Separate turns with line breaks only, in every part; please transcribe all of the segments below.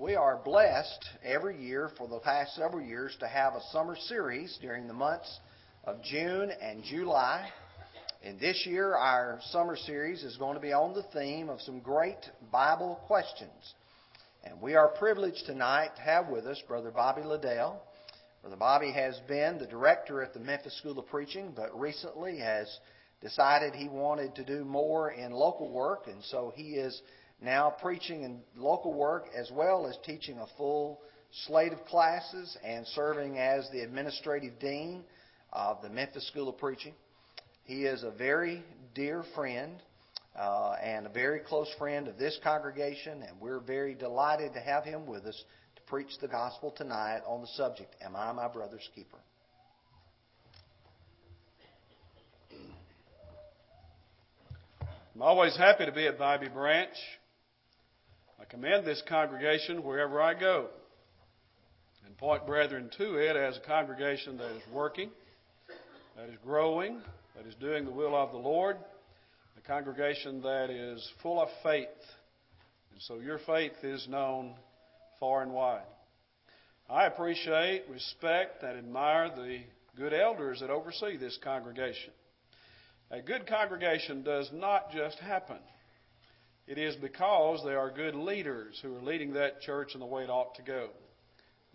We are blessed every year for the past several years to have a summer series during the months of June and July. And this year, our summer series is going to be on the theme of some great Bible questions. And we are privileged tonight to have with us Brother Bobby Liddell. Brother Bobby has been the director at the Memphis School of Preaching, but recently has decided he wanted to do more in local work, and so he is now preaching in local work as well as teaching a full slate of classes and serving as the administrative dean of the Memphis School of Preaching. He is a very dear friend uh, and a very close friend of this congregation, and we're very delighted to have him with us to preach the gospel tonight on the subject Am I my brother's keeper?
I'm always happy to be at Bobby Branch. I commend this congregation wherever I go and point brethren to it as a congregation that is working, that is growing, that is doing the will of the Lord, a congregation that is full of faith. And so your faith is known far and wide. I appreciate, respect, and admire the good elders that oversee this congregation. A good congregation does not just happen. It is because they are good leaders who are leading that church in the way it ought to go.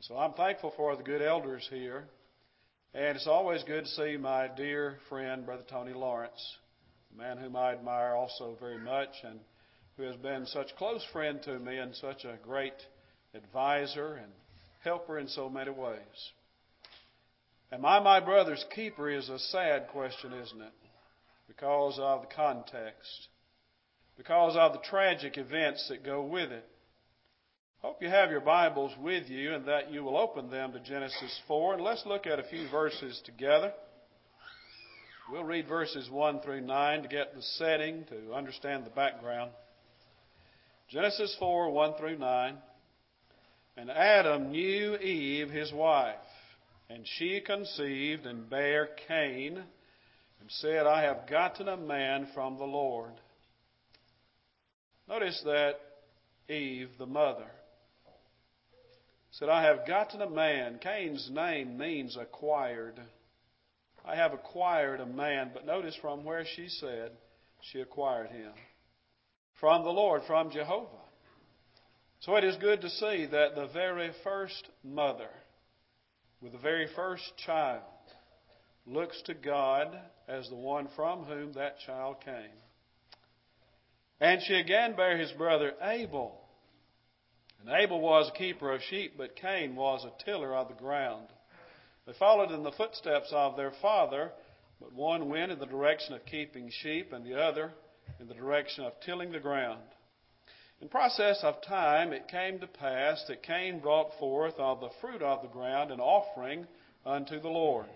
So I'm thankful for the good elders here. And it's always good to see my dear friend, Brother Tony Lawrence, a man whom I admire also very much and who has been such a close friend to me and such a great advisor and helper in so many ways. Am I my brother's keeper is a sad question, isn't it? Because of the context because of the tragic events that go with it. Hope you have your Bibles with you and that you will open them to Genesis 4. And let's look at a few verses together. We'll read verses 1 through 9 to get the setting, to understand the background. Genesis 4 1 through 9. And Adam knew Eve, his wife, and she conceived and bare Cain, and said, I have gotten a man from the Lord. Notice that Eve, the mother, said, I have gotten a man. Cain's name means acquired. I have acquired a man. But notice from where she said she acquired him. From the Lord, from Jehovah. So it is good to see that the very first mother, with the very first child, looks to God as the one from whom that child came. And she again bare his brother Abel. And Abel was a keeper of sheep, but Cain was a tiller of the ground. They followed in the footsteps of their father, but one went in the direction of keeping sheep, and the other in the direction of tilling the ground. In process of time, it came to pass that Cain brought forth of the fruit of the ground an offering unto the Lord.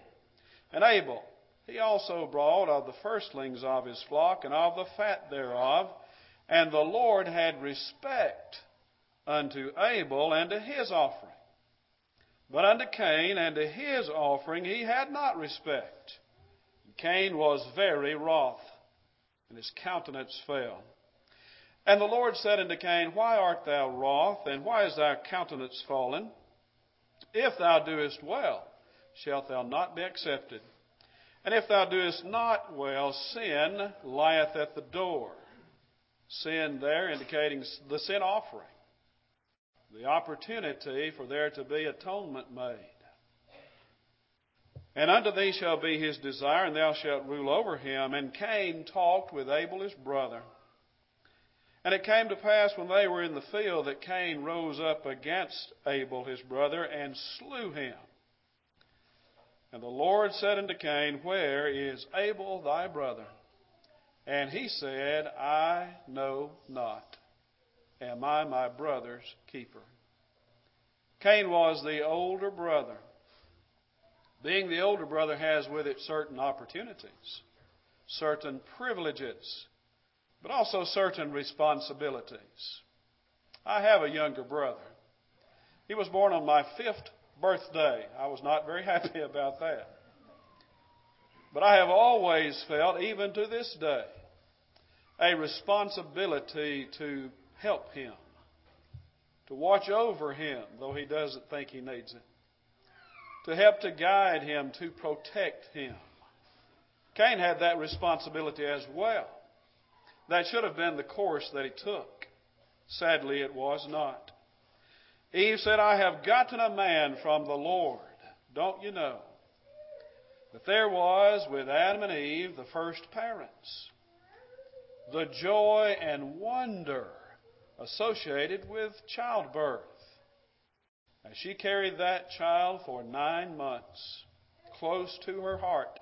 And Abel, he also brought of the firstlings of his flock and of the fat thereof. And the Lord had respect unto Abel and to his offering. But unto Cain and to his offering he had not respect. Cain was very wroth, and his countenance fell. And the Lord said unto Cain, Why art thou wroth, and why is thy countenance fallen? If thou doest well, shalt thou not be accepted. And if thou doest not well, sin lieth at the door sin there, indicating the sin offering, the opportunity for there to be atonement made. And unto thee shall be his desire, and thou shalt rule over him. And Cain talked with Abel his brother. And it came to pass when they were in the field that Cain rose up against Abel his brother and slew him. And the Lord said unto Cain, Where is Abel thy brother? And he said, I know not. Am I my brother's keeper? Cain was the older brother. Being the older brother has with it certain opportunities, certain privileges, but also certain responsibilities. I have a younger brother. He was born on my fifth birthday. I was not very happy about that. But I have always felt, even to this day, a responsibility to help him, to watch over him, though he doesn't think he needs it, to help to guide him, to protect him. Cain had that responsibility as well. That should have been the course that he took. Sadly, it was not. Eve said, I have gotten a man from the Lord. Don't you know? But there was with Adam and Eve, the first parents, the joy and wonder associated with childbirth. As she carried that child for nine months, close to her heart,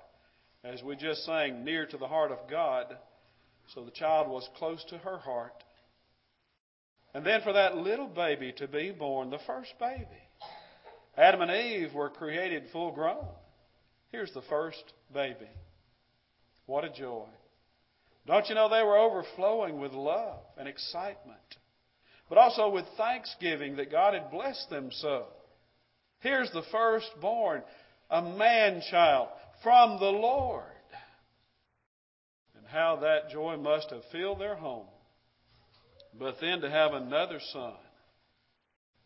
as we just sang, near to the heart of God, so the child was close to her heart. And then for that little baby to be born, the first baby. Adam and Eve were created full grown. Here's the first baby. What a joy. Don't you know they were overflowing with love and excitement, but also with thanksgiving that God had blessed them so. Here's the firstborn, a man child from the Lord. And how that joy must have filled their home. But then to have another son.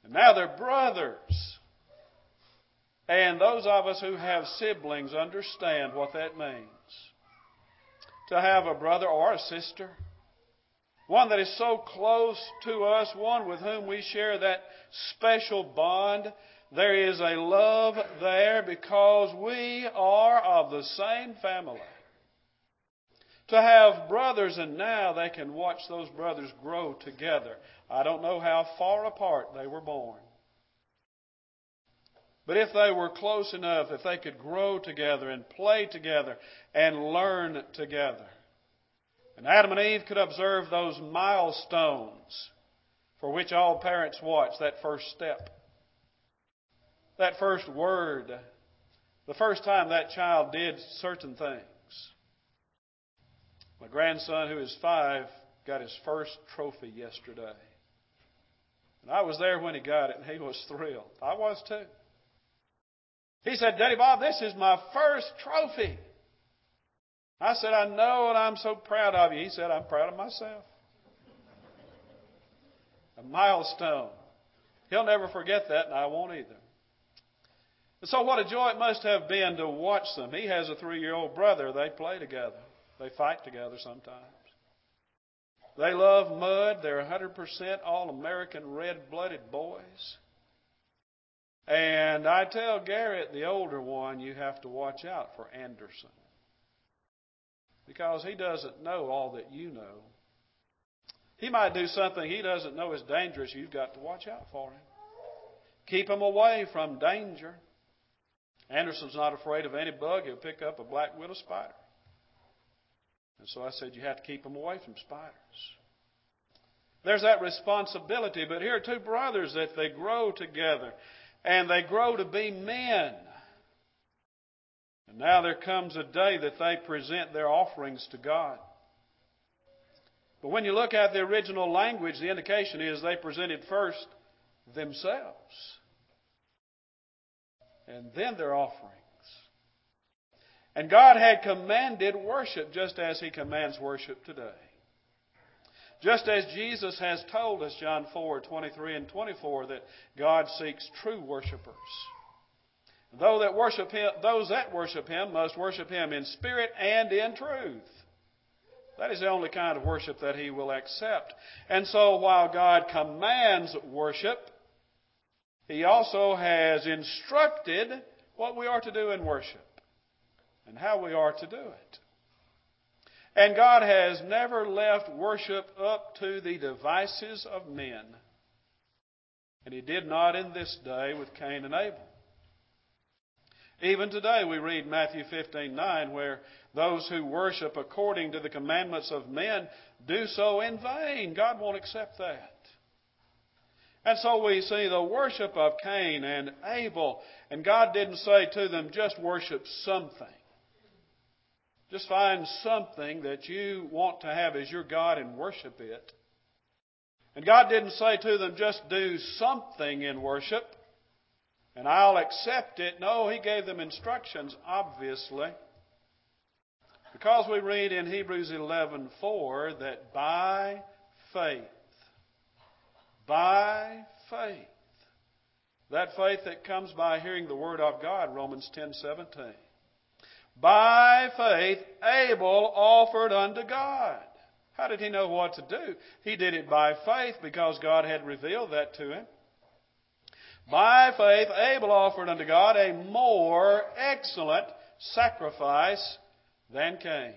And now they're brothers. And those of us who have siblings understand what that means. To have a brother or a sister, one that is so close to us, one with whom we share that special bond. There is a love there because we are of the same family. To have brothers, and now they can watch those brothers grow together. I don't know how far apart they were born. But if they were close enough, if they could grow together and play together and learn together. And Adam and Eve could observe those milestones for which all parents watch, that first step, that first word, the first time that child did certain things. My grandson, who is five, got his first trophy yesterday. And I was there when he got it, and he was thrilled. I was too. He said, Daddy Bob, this is my first trophy. I said, I know, and I'm so proud of you. He said, I'm proud of myself. A milestone. He'll never forget that, and I won't either. And so, what a joy it must have been to watch them. He has a three year old brother. They play together, they fight together sometimes. They love mud. They're 100% all American red blooded boys. And I tell Garrett, the older one, you have to watch out for Anderson. Because he doesn't know all that you know. He might do something he doesn't know is dangerous. You've got to watch out for him. Keep him away from danger. Anderson's not afraid of any bug. He'll pick up a black widow spider. And so I said, you have to keep him away from spiders. There's that responsibility. But here are two brothers that they grow together and they grow to be men. And now there comes a day that they present their offerings to God. But when you look at the original language, the indication is they presented first themselves and then their offerings. And God had commanded worship just as He commands worship today. Just as Jesus has told us, John 4 23 and 24, that God seeks true worshipers. Though that worship him, those that worship Him must worship Him in spirit and in truth. That is the only kind of worship that He will accept. And so while God commands worship, He also has instructed what we are to do in worship and how we are to do it. And God has never left worship up to the devices of men. And He did not in this day with Cain and Abel. Even today we read Matthew 15:9 where those who worship according to the commandments of men do so in vain. God won't accept that. And so we see the worship of Cain and Abel, and God didn't say to them, just worship something. Just find something that you want to have as your God and worship it. And God didn't say to them, just do something in worship and I'll accept it. No, He gave them instructions, obviously. Because we read in Hebrews 11:4 that by faith, by faith. That faith that comes by hearing the word of God, Romans 10:17. By faith Abel offered unto God. How did he know what to do? He did it by faith because God had revealed that to him. By faith Abel offered unto God a more excellent sacrifice than Cain.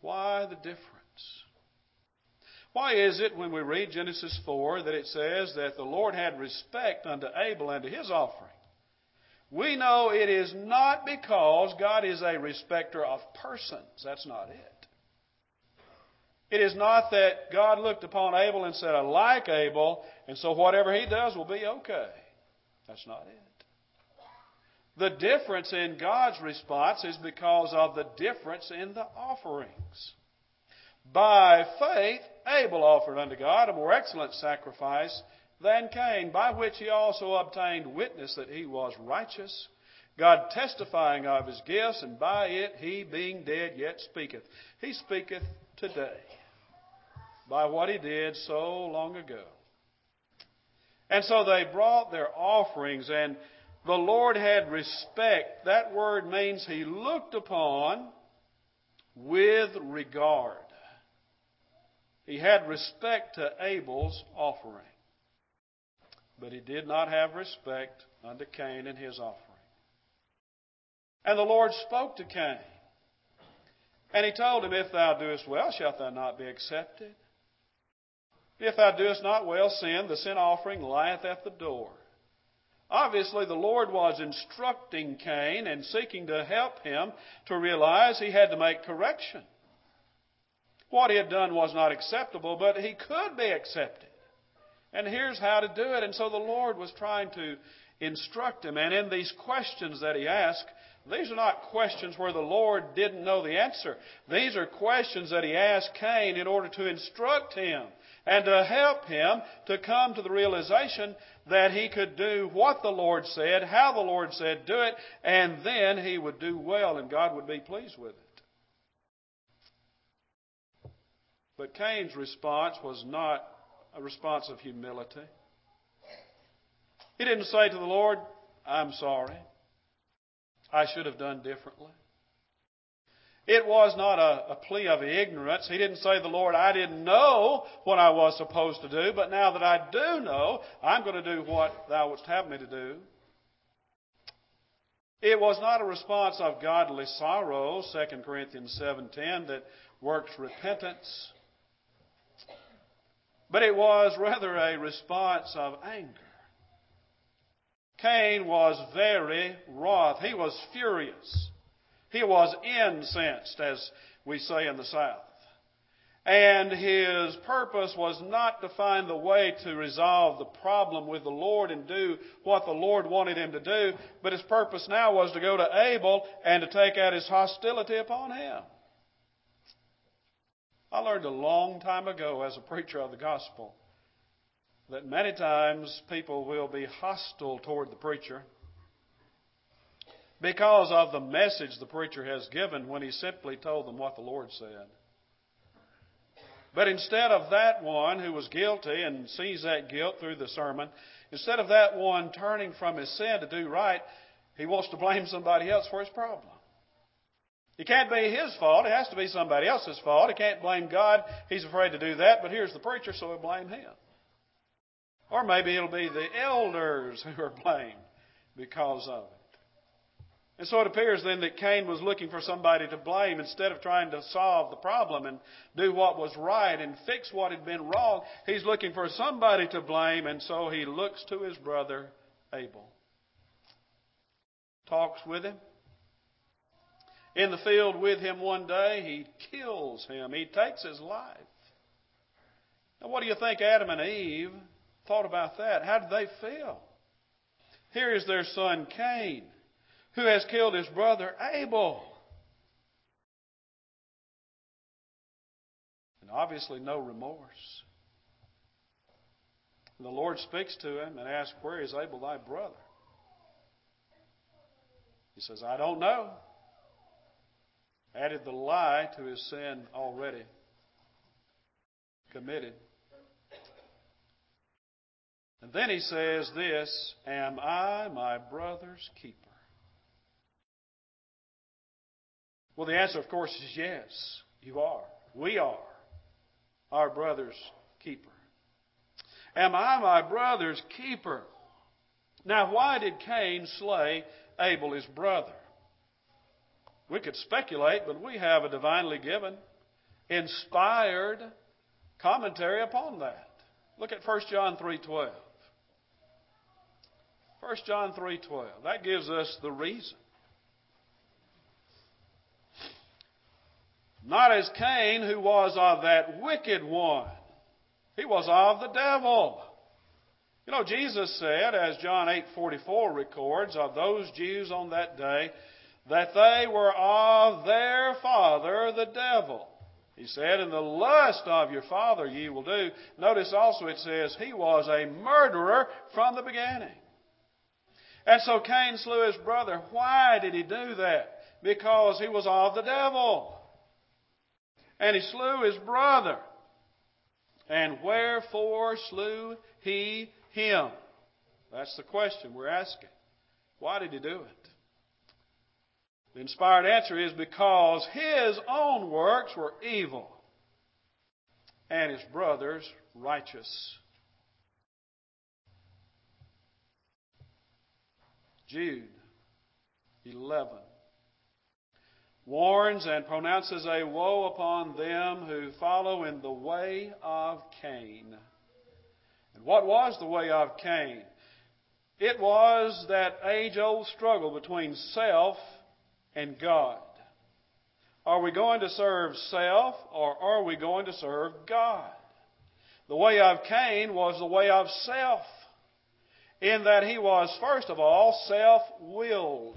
Why the difference? Why is it when we read Genesis 4 that it says that the Lord had respect unto Abel and to his offering? We know it is not because God is a respecter of persons. That's not it. It is not that God looked upon Abel and said, I like Abel, and so whatever he does will be okay. That's not it. The difference in God's response is because of the difference in the offerings. By faith, Abel offered unto God a more excellent sacrifice than Cain, by which he also obtained witness that he was righteous, God testifying of his gifts, and by it he, being dead, yet speaketh. He speaketh today by what he did so long ago. And so they brought their offerings, and the Lord had respect. That word means he looked upon with regard. He had respect to Abel's offering, but he did not have respect unto Cain and his offering. And the Lord spoke to Cain, and he told him, If thou doest well, shalt thou not be accepted? If thou doest not well, sin, the sin offering lieth at the door. Obviously, the Lord was instructing Cain and seeking to help him to realize he had to make correction. What he had done was not acceptable, but he could be accepted. And here's how to do it. And so the Lord was trying to instruct him. And in these questions that he asked, these are not questions where the Lord didn't know the answer. These are questions that he asked Cain in order to instruct him and to help him to come to the realization that he could do what the Lord said, how the Lord said do it, and then he would do well and God would be pleased with it. But Cain's response was not a response of humility. He didn't say to the Lord, I'm sorry. I should have done differently. It was not a, a, plea of ignorance. He didn't say the Lord, I didn't know what I was supposed to do, but now that I do know, I'm going to do what thou wouldst have me to do. It was not a response of godly sorrow, 2 Corinthians 7.10, that works repentance. But it was rather a response of anger. Cain was very wroth. He was furious. He was incensed, as we say in the South. And his purpose was not to find the way to resolve the problem with the Lord and do what the Lord wanted him to do, but his purpose now was to go to Abel and to take out his hostility upon him. I learned a long time ago as a preacher of the gospel that many times people will be hostile toward the preacher because of the message the preacher has given when he simply told them what the Lord said. But instead of that one who was guilty and sees that guilt through the sermon, instead of that one turning from his sin to do right, he wants to blame somebody else for his problem. It can't be his fault. It has to be somebody else's fault. He can't blame God. He's afraid to do that, but here's the preacher, so he'll blame him. Or maybe it'll be the elders who are blamed because of it. And so it appears then that Cain was looking for somebody to blame instead of trying to solve the problem and do what was right and fix what had been wrong. He's looking for somebody to blame, and so he looks to his brother Abel. Talks with him, in the field with him one day. He kills him. He takes his life. Now, what do you think Adam and Eve thought about that? How did they feel? Here is their son Cain, who has killed his brother Abel. And obviously, no remorse. The Lord speaks to him and asks, Where is Abel, thy brother? He says, I don't know added the lie to his sin already committed. And then he says this Am I my brother's keeper? Well, the answer, of course, is yes, you are. We are our brother's keeper. Am I my brother's keeper? Now, why did Cain slay Abel, his brother? We could speculate, but we have a divinely given, inspired commentary upon that. Look at 1 John 3:12. 1 John 3:12. That gives us the reason. Not as Cain, who was of that wicked one. He was of the devil. You know, Jesus said, as John 8:44 records, of those Jews on that day, that they were of their father, the devil. He said, In the lust of your father ye will do. Notice also it says, He was a murderer from the beginning. And so Cain slew his brother. Why did he do that? Because he was of the devil. And he slew his brother. And wherefore slew he him? That's the question we're asking. Why did he do it? The inspired answer is because his own works were evil and his brother's righteous. Jude 11 warns and pronounces a woe upon them who follow in the way of Cain. And what was the way of Cain? It was that age old struggle between self and God. Are we going to serve self or are we going to serve God? The way of Cain was the way of self, in that he was, first of all, self willed.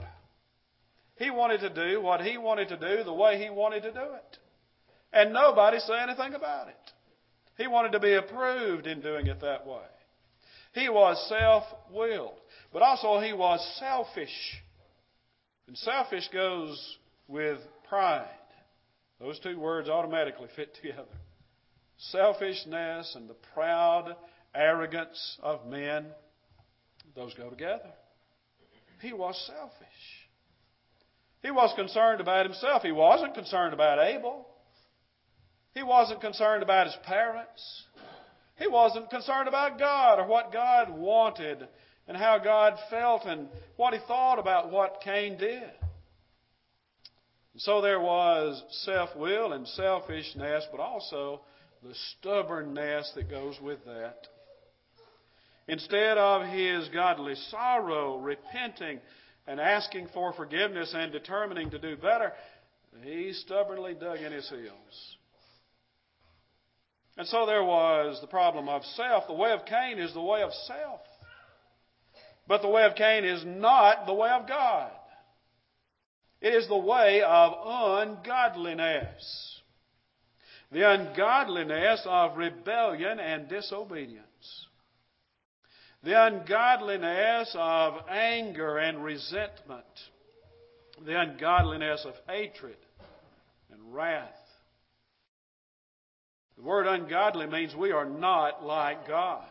He wanted to do what he wanted to do the way he wanted to do it. And nobody say anything about it. He wanted to be approved in doing it that way. He was self willed, but also he was selfish. And selfish goes with pride. Those two words automatically fit together. Selfishness and the proud arrogance of men, those go together. He was selfish. He was concerned about himself. He wasn't concerned about Abel. He wasn't concerned about his parents. He wasn't concerned about God or what God wanted and how God felt and what he thought about what Cain did. And so there was self will and selfishness, but also the stubbornness that goes with that. Instead of his godly sorrow, repenting, and asking for forgiveness and determining to do better, he stubbornly dug in his heels. And so there was the problem of self. The way of Cain is the way of self. But the way of Cain is not the way of God. It is the way of ungodliness. The ungodliness of rebellion and disobedience. The ungodliness of anger and resentment. The ungodliness of hatred and wrath. The word ungodly means we are not like God.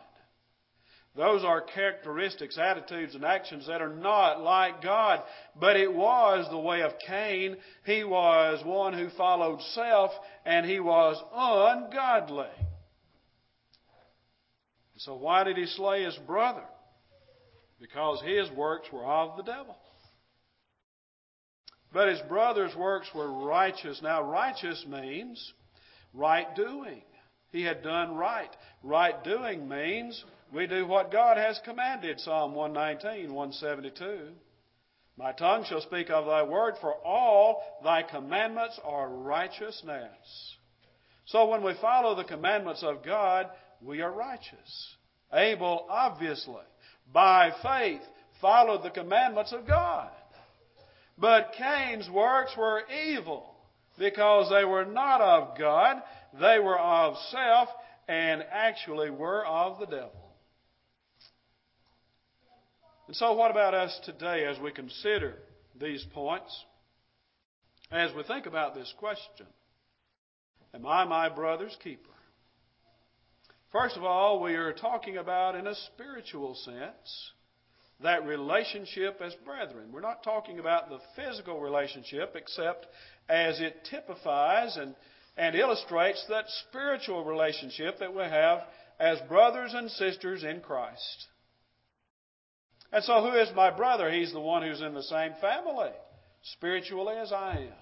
Those are characteristics, attitudes, and actions that are not like God. But it was the way of Cain. He was one who followed self, and he was ungodly. So why did he slay his brother? Because his works were of the devil. But his brother's works were righteous. Now, righteous means right doing. He had done right. Right doing means we do what God has commanded. Psalm 119, 172. My tongue shall speak of thy word, for all thy commandments are righteousness. So when we follow the commandments of God, we are righteous. Abel, obviously, by faith, followed the commandments of God. But Cain's works were evil because they were not of God, they were of self, and actually were of the devil. And so, what about us today as we consider these points? As we think about this question Am I my brother's keeper? First of all, we are talking about in a spiritual sense that relationship as brethren. We're not talking about the physical relationship except as it typifies and, and illustrates that spiritual relationship that we have as brothers and sisters in Christ. And so, who is my brother? He's the one who's in the same family, spiritually as I am.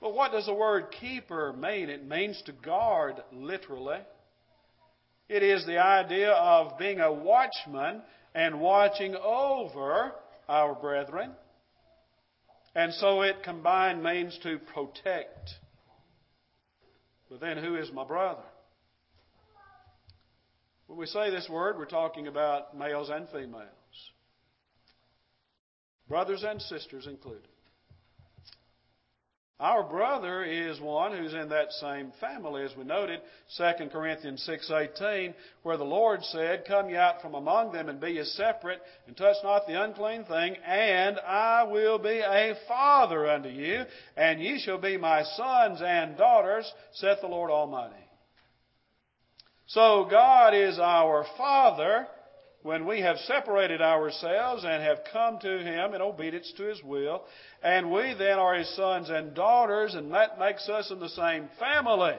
But what does the word keeper mean? It means to guard, literally. It is the idea of being a watchman and watching over our brethren. And so it combined means to protect. But then who is my brother? When we say this word, we're talking about males and females, brothers and sisters included. Our brother is one who's in that same family, as we noted, 2 Corinthians 6.18, where the Lord said, Come ye out from among them, and be ye separate, and touch not the unclean thing, and I will be a father unto you, and ye shall be my sons and daughters, saith the Lord Almighty. So God is our Father, when we have separated ourselves and have come to Him in obedience to His will, and we then are His sons and daughters, and that makes us in the same family.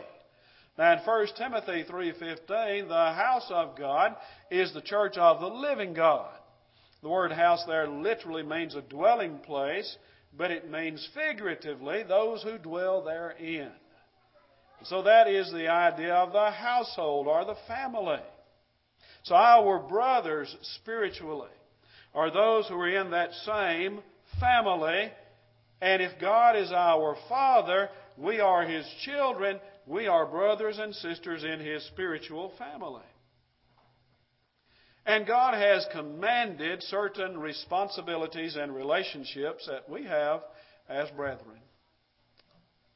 Now in 1 Timothy 3.15, the house of God is the church of the living God. The word house there literally means a dwelling place, but it means figuratively those who dwell therein. So that is the idea of the household or the family. So our brothers spiritually are those who are in that same family. And if God is our Father, we are His children. We are brothers and sisters in His spiritual family. And God has commanded certain responsibilities and relationships that we have as brethren.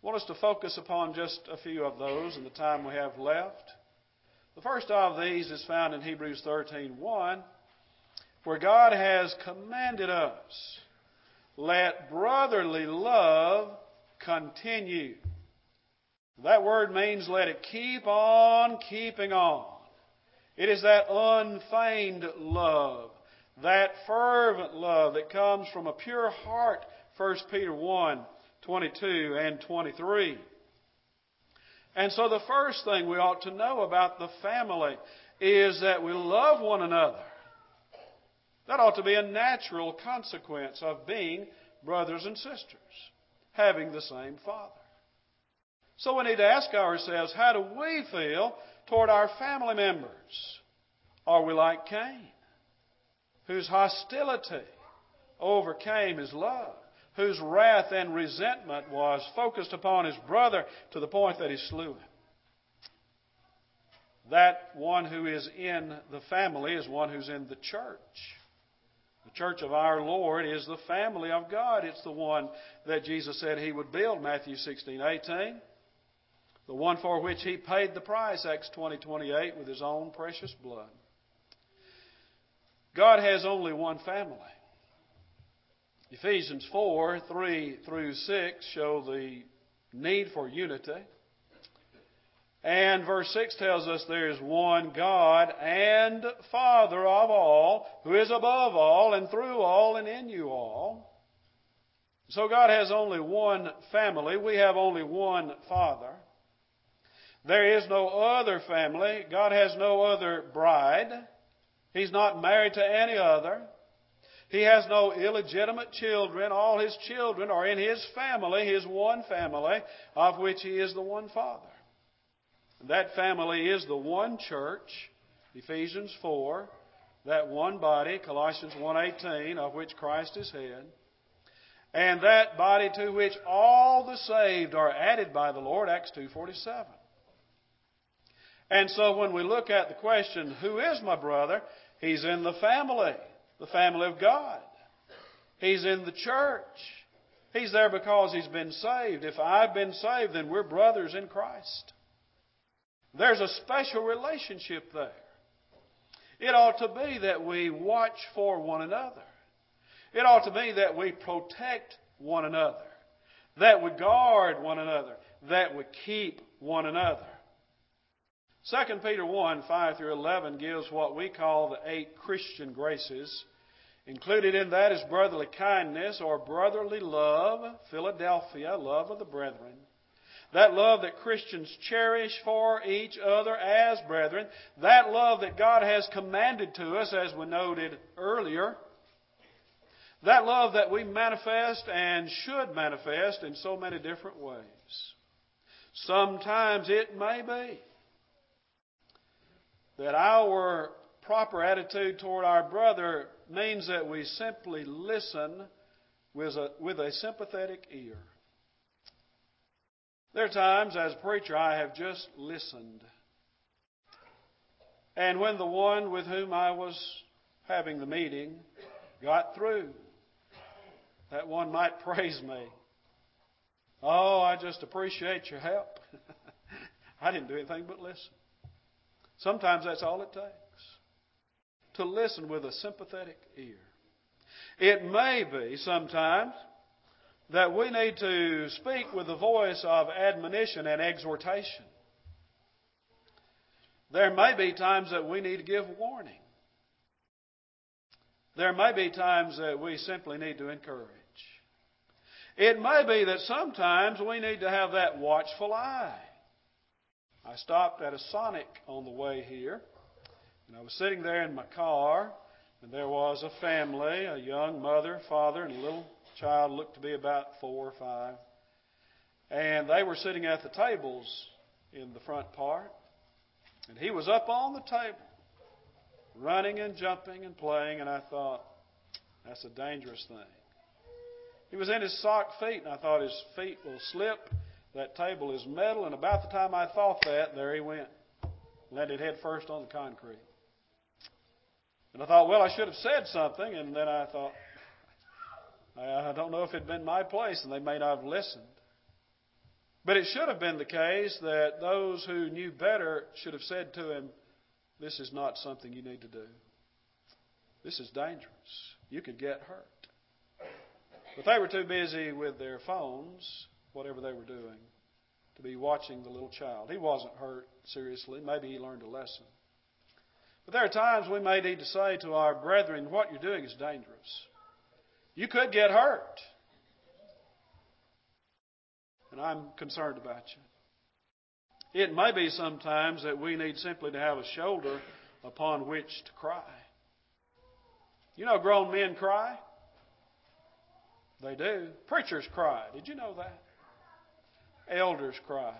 I want us to focus upon just a few of those in the time we have left. The first of these is found in Hebrews 13:1, where God has commanded us, let brotherly love continue. That word means let it keep on keeping on. It is that unfeigned love, that fervent love that comes from a pure heart, 1 Peter 1, 22 and 23. And so the first thing we ought to know about the family is that we love one another. That ought to be a natural consequence of being brothers and sisters, having the same Father. So we need to ask ourselves, how do we feel toward our family members? Are we like Cain, whose hostility overcame his love? Whose wrath and resentment was focused upon his brother to the point that he slew him. That one who is in the family is one who's in the church. The church of our Lord is the family of God. It's the one that Jesus said he would build, Matthew 16, 18. The one for which he paid the price, Acts 20, 28, with his own precious blood. God has only one family. Ephesians 4 3 through 6 show the need for unity. And verse 6 tells us there is one God and Father of all, who is above all and through all and in you all. So God has only one family. We have only one Father. There is no other family. God has no other bride. He's not married to any other. He has no illegitimate children. All his children are in his family, his one family, of which he is the one father. That family is the one church, Ephesians 4, that one body, Colossians 1:18, of which Christ is head. And that body to which all the saved are added by the Lord, Acts 2:47. And so when we look at the question, who is my brother? He's in the family the family of God. He's in the church. He's there because he's been saved. If I've been saved, then we're brothers in Christ. There's a special relationship there. It ought to be that we watch for one another. It ought to be that we protect one another, that we guard one another, that we keep one another. 2 Peter 1 5 through 11 gives what we call the eight Christian graces. Included in that is brotherly kindness or brotherly love, Philadelphia, love of the brethren. That love that Christians cherish for each other as brethren. That love that God has commanded to us, as we noted earlier. That love that we manifest and should manifest in so many different ways. Sometimes it may be that our proper attitude toward our brother means that we simply listen with a, with a sympathetic ear. There are times as a preacher I have just listened. And when the one with whom I was having the meeting got through, that one might praise me. Oh, I just appreciate your help. I didn't do anything but listen. Sometimes that's all it takes to listen with a sympathetic ear. It may be sometimes that we need to speak with the voice of admonition and exhortation. There may be times that we need to give warning. There may be times that we simply need to encourage. It may be that sometimes we need to have that watchful eye. I stopped at a Sonic on the way here, and I was sitting there in my car, and there was a family, a young mother, father, and a little child looked to be about four or five. And they were sitting at the tables in the front part. And he was up on the table, running and jumping and playing, and I thought, that's a dangerous thing. He was in his sock feet, and I thought his feet will slip that table is metal, and about the time I thought that, there he went. Landed head first on the concrete. And I thought, well, I should have said something, and then I thought, I don't know if it had been my place, and they may not have listened. But it should have been the case that those who knew better should have said to him, This is not something you need to do. This is dangerous. You could get hurt. But they were too busy with their phones whatever they were doing, to be watching the little child. He wasn't hurt seriously. Maybe he learned a lesson. But there are times we may need to say to our brethren, what you're doing is dangerous. You could get hurt. And I'm concerned about you. It may be sometimes that we need simply to have a shoulder upon which to cry. You know, grown men cry. They do. Preachers cry. Did you know that? Elders cry.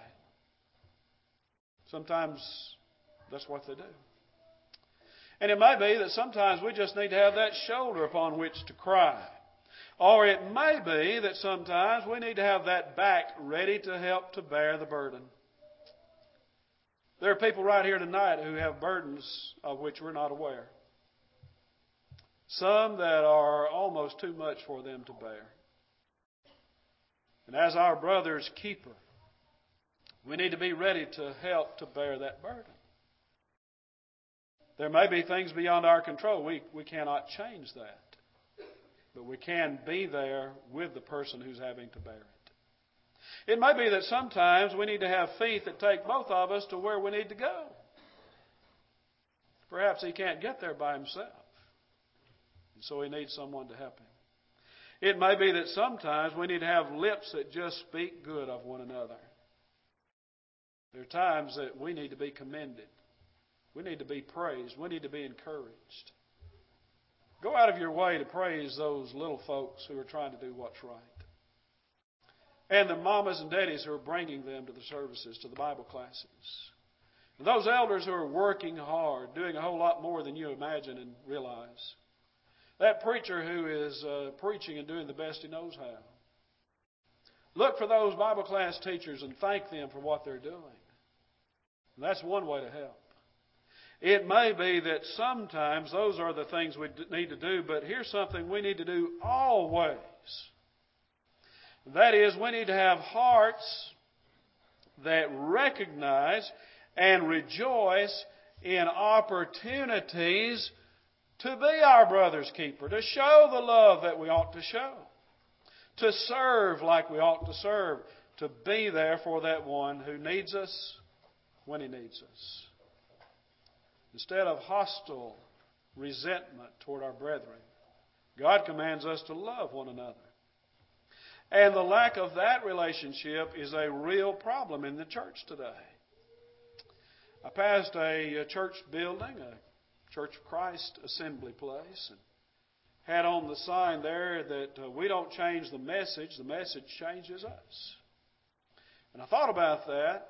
Sometimes that's what they do. And it may be that sometimes we just need to have that shoulder upon which to cry. Or it may be that sometimes we need to have that back ready to help to bear the burden. There are people right here tonight who have burdens of which we're not aware. Some that are almost too much for them to bear. And as our brother's keeper, we need to be ready to help to bear that burden. There may be things beyond our control. We, we cannot change that. But we can be there with the person who's having to bear it. It may be that sometimes we need to have faith that take both of us to where we need to go. Perhaps he can't get there by himself. And so he needs someone to help him. It may be that sometimes we need to have lips that just speak good of one another. There are times that we need to be commended. We need to be praised. We need to be encouraged. Go out of your way to praise those little folks who are trying to do what's right. And the mamas and daddies who are bringing them to the services, to the Bible classes. And those elders who are working hard, doing a whole lot more than you imagine and realize. That preacher who is uh, preaching and doing the best he knows how. Look for those Bible class teachers and thank them for what they're doing. And that's one way to help. It may be that sometimes those are the things we need to do, but here's something we need to do always. That is, we need to have hearts that recognize and rejoice in opportunities to be our brother's keeper, to show the love that we ought to show, to serve like we ought to serve, to be there for that one who needs us when he needs us. Instead of hostile resentment toward our brethren. God commands us to love one another. And the lack of that relationship is a real problem in the church today. I passed a, church building, a Church of Christ assembly place, and had on the sign there that uh, we don't change the message, the message changes us. And I thought about that.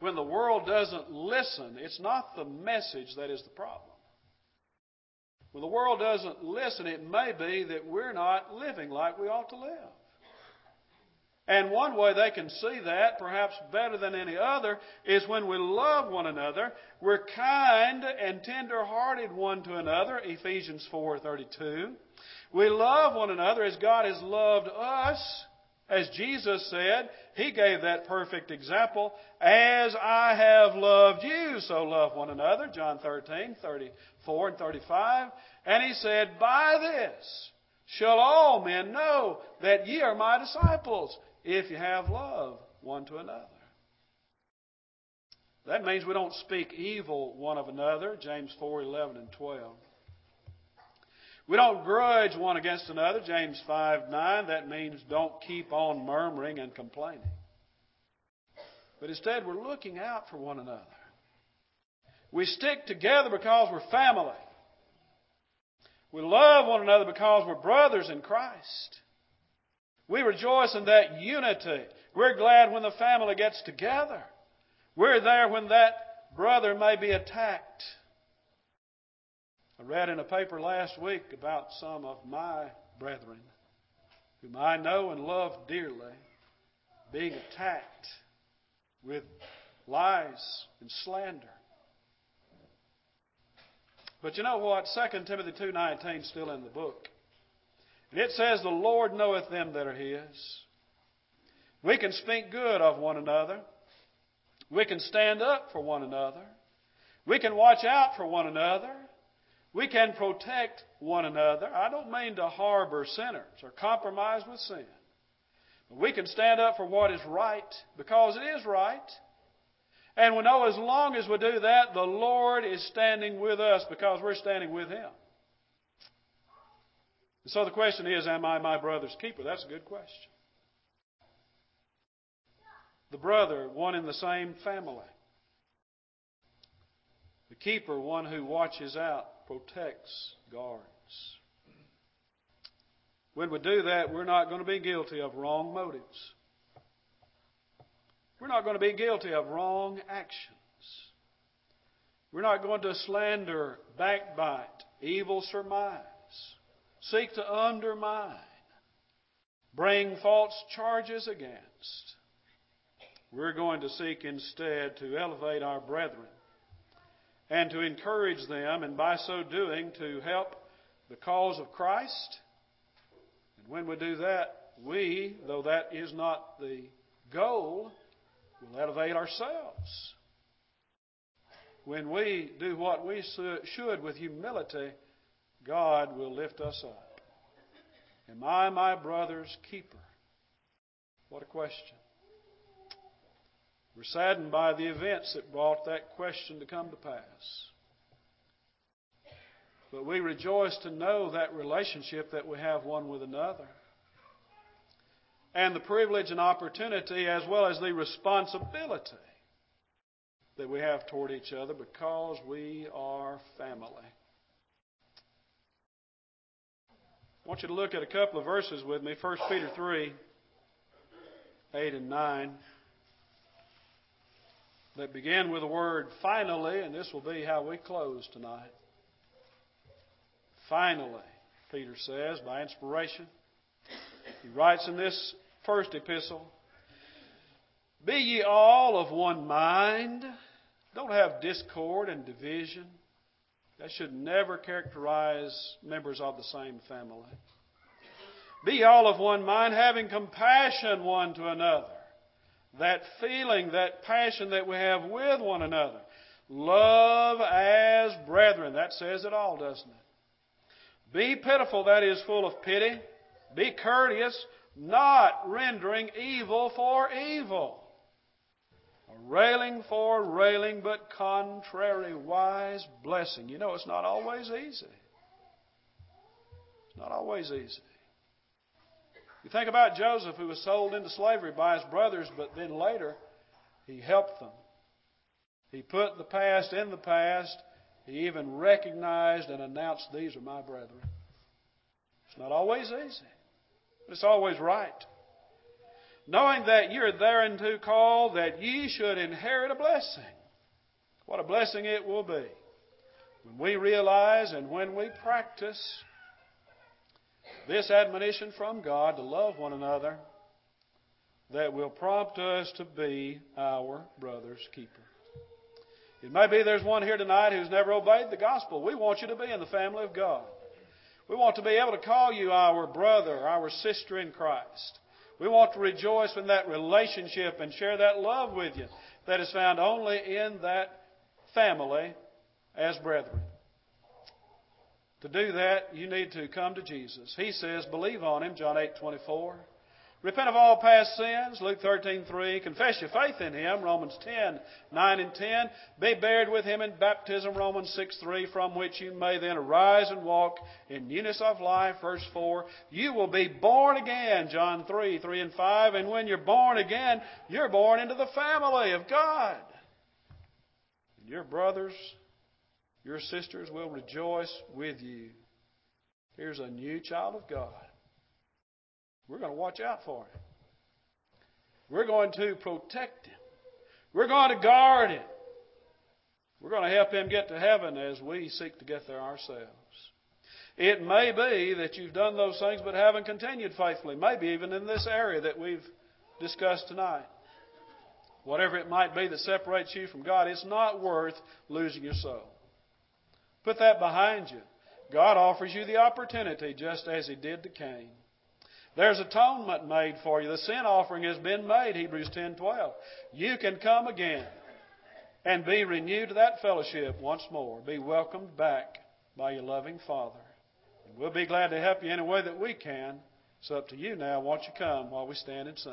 When the world doesn't listen, it's not the message that is the problem. When the world doesn't listen, it may be that we're not living like we ought to live. And one way they can see that, perhaps better than any other, is when we love one another. We're kind and tender-hearted one to another, Ephesians 4:32. We love one another as God has loved us. As Jesus said, He gave that perfect example. As I have loved you, so love one another. John 13, 34 and 35. And He said, By this shall all men know that ye are my disciples, if you have love one to another. That means we don't speak evil one of another, James 4, 11 and 12. We don't grudge one against another, James 5 9. That means don't keep on murmuring and complaining. But instead, we're looking out for one another. We stick together because we're family. We love one another because we're brothers in Christ. We rejoice in that unity. We're glad when the family gets together. We're there when that brother may be attacked I read in a paper last week about some of my brethren, whom I know and love dearly, being attacked with lies and slander. But you know what? 2 Timothy 2.19 is still in the book. And it says, The Lord knoweth them that are His. We can speak good of one another. We can stand up for one another. We can watch out for one another. We can protect one another. I don't mean to harbor sinners or compromise with sin. But we can stand up for what is right because it is right. And we know as long as we do that, the Lord is standing with us because we're standing with Him. And so the question is, am I my brother's keeper? That's a good question. The brother, one in the same family. The keeper, one who watches out protects, guards. When we do that, we're not going to be guilty of wrong motives. We're not going to be guilty of wrong actions. We're not going to slander, backbite, evil surmise, seek to undermine, bring false charges against. We're going to seek instead to elevate our brethren and to encourage them, and by so doing, to help the cause of Christ. And when we do that, we, though that is not the goal, will elevate ourselves. When we do what we should with humility, God will lift us up. Am I my brother's keeper? What a question. We're saddened by the events that brought that question to come to pass. But we rejoice to know that relationship that we have one with another. And the privilege and opportunity, as well as the responsibility that we have toward each other because we are family. I want you to look at a couple of verses with me 1 Peter 3 8 and 9 that begin with the word finally, and this will be how we close tonight. Finally, Peter says, by inspiration. He writes in this first epistle Be ye all of one mind. Don't have discord and division. That should never characterize members of the same family. Be all of one mind, having compassion one to another that feeling, that passion that we have with one another. Love as brethren. That says it all, doesn't it? Be pitiful, that is full of pity. Be courteous, not rendering evil for evil. A railing for railing, but contrariwise blessing. You know, it's not always easy. It's not always easy. You think about Joseph, who was sold into slavery by his brothers, but then later he helped them. He put the past in the past. He even recognized and announced, These are my brethren. It's not always easy, but it's always right. Knowing that you're thereunto called, that ye should inherit a blessing. What a blessing it will be when we realize and when we practice this admonition from God to love one another that will prompt us to be our brother's keeper. It may be there's one here tonight who's never obeyed the gospel. We want you to be in the family of God. We want to be able to call you our brother, our sister in Christ. We want to rejoice in that relationship and share that love with you that is found only in that family as brethren. To do that, you need to come to Jesus. He says, believe on Him, John 8, 24. Repent of all past sins, Luke 13:3. Confess your faith in Him, Romans 10, 9 and 10. Be buried with Him in baptism, Romans 6:3, from which you may then arise and walk in newness of life, verse 4. You will be born again, John 3, 3 and 5. And when you're born again, you're born into the family of God. And your brothers your sisters will rejoice with you. Here's a new child of God. We're going to watch out for him. We're going to protect him. We're going to guard him. We're going to help him get to heaven as we seek to get there ourselves. It may be that you've done those things but haven't continued faithfully, maybe even in this area that we've discussed tonight. Whatever it might be that separates you from God, it's not worth losing your soul. Put that behind you. God offers you the opportunity just as He did to Cain. There's atonement made for you. The sin offering has been made, Hebrews 10:12. You can come again and be renewed to that fellowship once more. Be welcomed back by your loving Father. And we'll be glad to help you any way that we can. It's up to you now. Won't you come while we stand and sing?